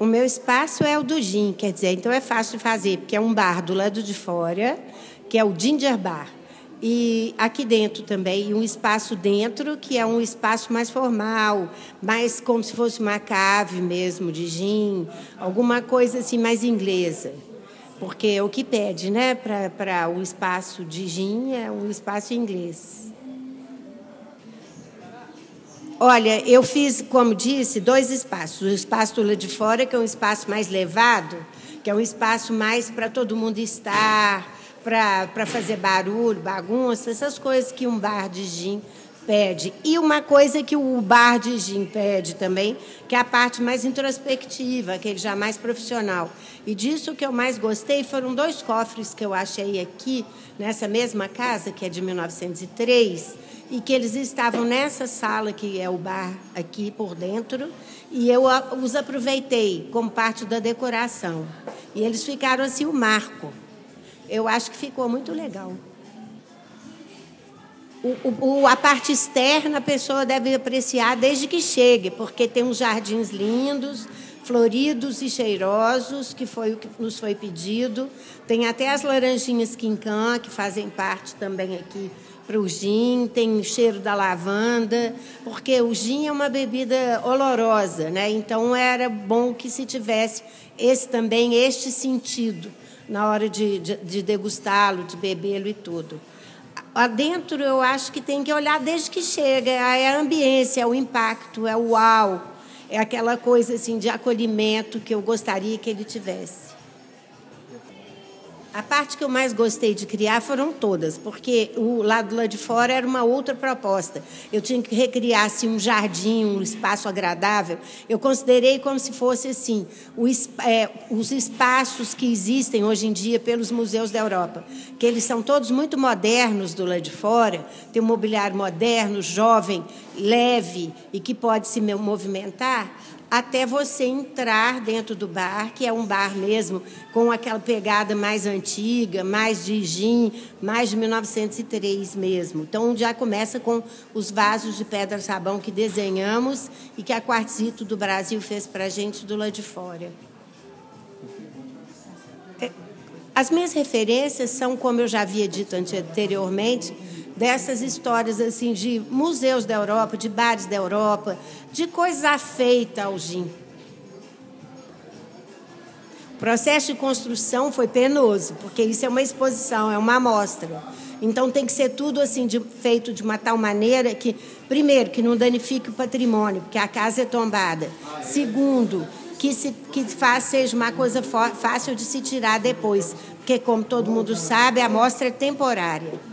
O meu espaço é o do gin, quer dizer, então é fácil de fazer, porque é um bar do lado de fora, que é o Ginger Bar. E aqui dentro também, um espaço dentro, que é um espaço mais formal, mais como se fosse uma cave mesmo de gin, alguma coisa assim mais inglesa. Porque o que pede né, para o espaço de gin é um espaço inglês. Olha, eu fiz, como disse, dois espaços. O espaço lado de fora, que é um espaço mais levado, que é um espaço mais para todo mundo estar, para fazer barulho, bagunça, essas coisas que um bar de gin E uma coisa que o bar de gin pede também, que é a parte mais introspectiva, aquele já mais profissional. E disso que eu mais gostei foram dois cofres que eu achei aqui, nessa mesma casa, que é de 1903, e que eles estavam nessa sala, que é o bar aqui por dentro, e eu os aproveitei como parte da decoração. E eles ficaram assim o marco eu acho que ficou muito legal. O, o, a parte externa a pessoa deve apreciar desde que chegue, porque tem uns jardins lindos, floridos e cheirosos, que foi o que nos foi pedido. Tem até as laranjinhas quincã, que fazem parte também aqui para o gin, tem o cheiro da lavanda, porque o gin é uma bebida olorosa, né? Então era bom que se tivesse esse também este sentido na hora de, de, de degustá-lo, de bebê-lo e tudo. Adentro, eu acho que tem que olhar desde que chega. É a ambiência, é o impacto, é o uau, é aquela coisa assim de acolhimento que eu gostaria que ele tivesse. A parte que eu mais gostei de criar foram todas, porque o lado lá de fora era uma outra proposta. Eu tinha que recriar assim, um jardim, um espaço agradável. Eu considerei como se fosse assim o, é, os espaços que existem hoje em dia pelos museus da Europa, que eles são todos muito modernos do lado de fora, tem um mobiliário moderno, jovem, leve e que pode se movimentar até você entrar dentro do bar, que é um bar mesmo com aquela pegada mais antiga, mais de gin, mais de 1903 mesmo. Então já começa com os vasos de pedra sabão que desenhamos e que a Quartzito do Brasil fez para a gente do lado de fora. É, as minhas referências são, como eu já havia dito anteriormente, dessas histórias assim de museus da Europa, de bares da Europa, de coisa feita ao gin. O processo de construção foi penoso, porque isso é uma exposição, é uma amostra. Então tem que ser tudo assim de, feito de uma tal maneira que, primeiro, que não danifique o patrimônio, porque a casa é tombada. Segundo, que, se, que faz, seja uma coisa fácil de se tirar depois, porque, como todo mundo sabe, a amostra é temporária.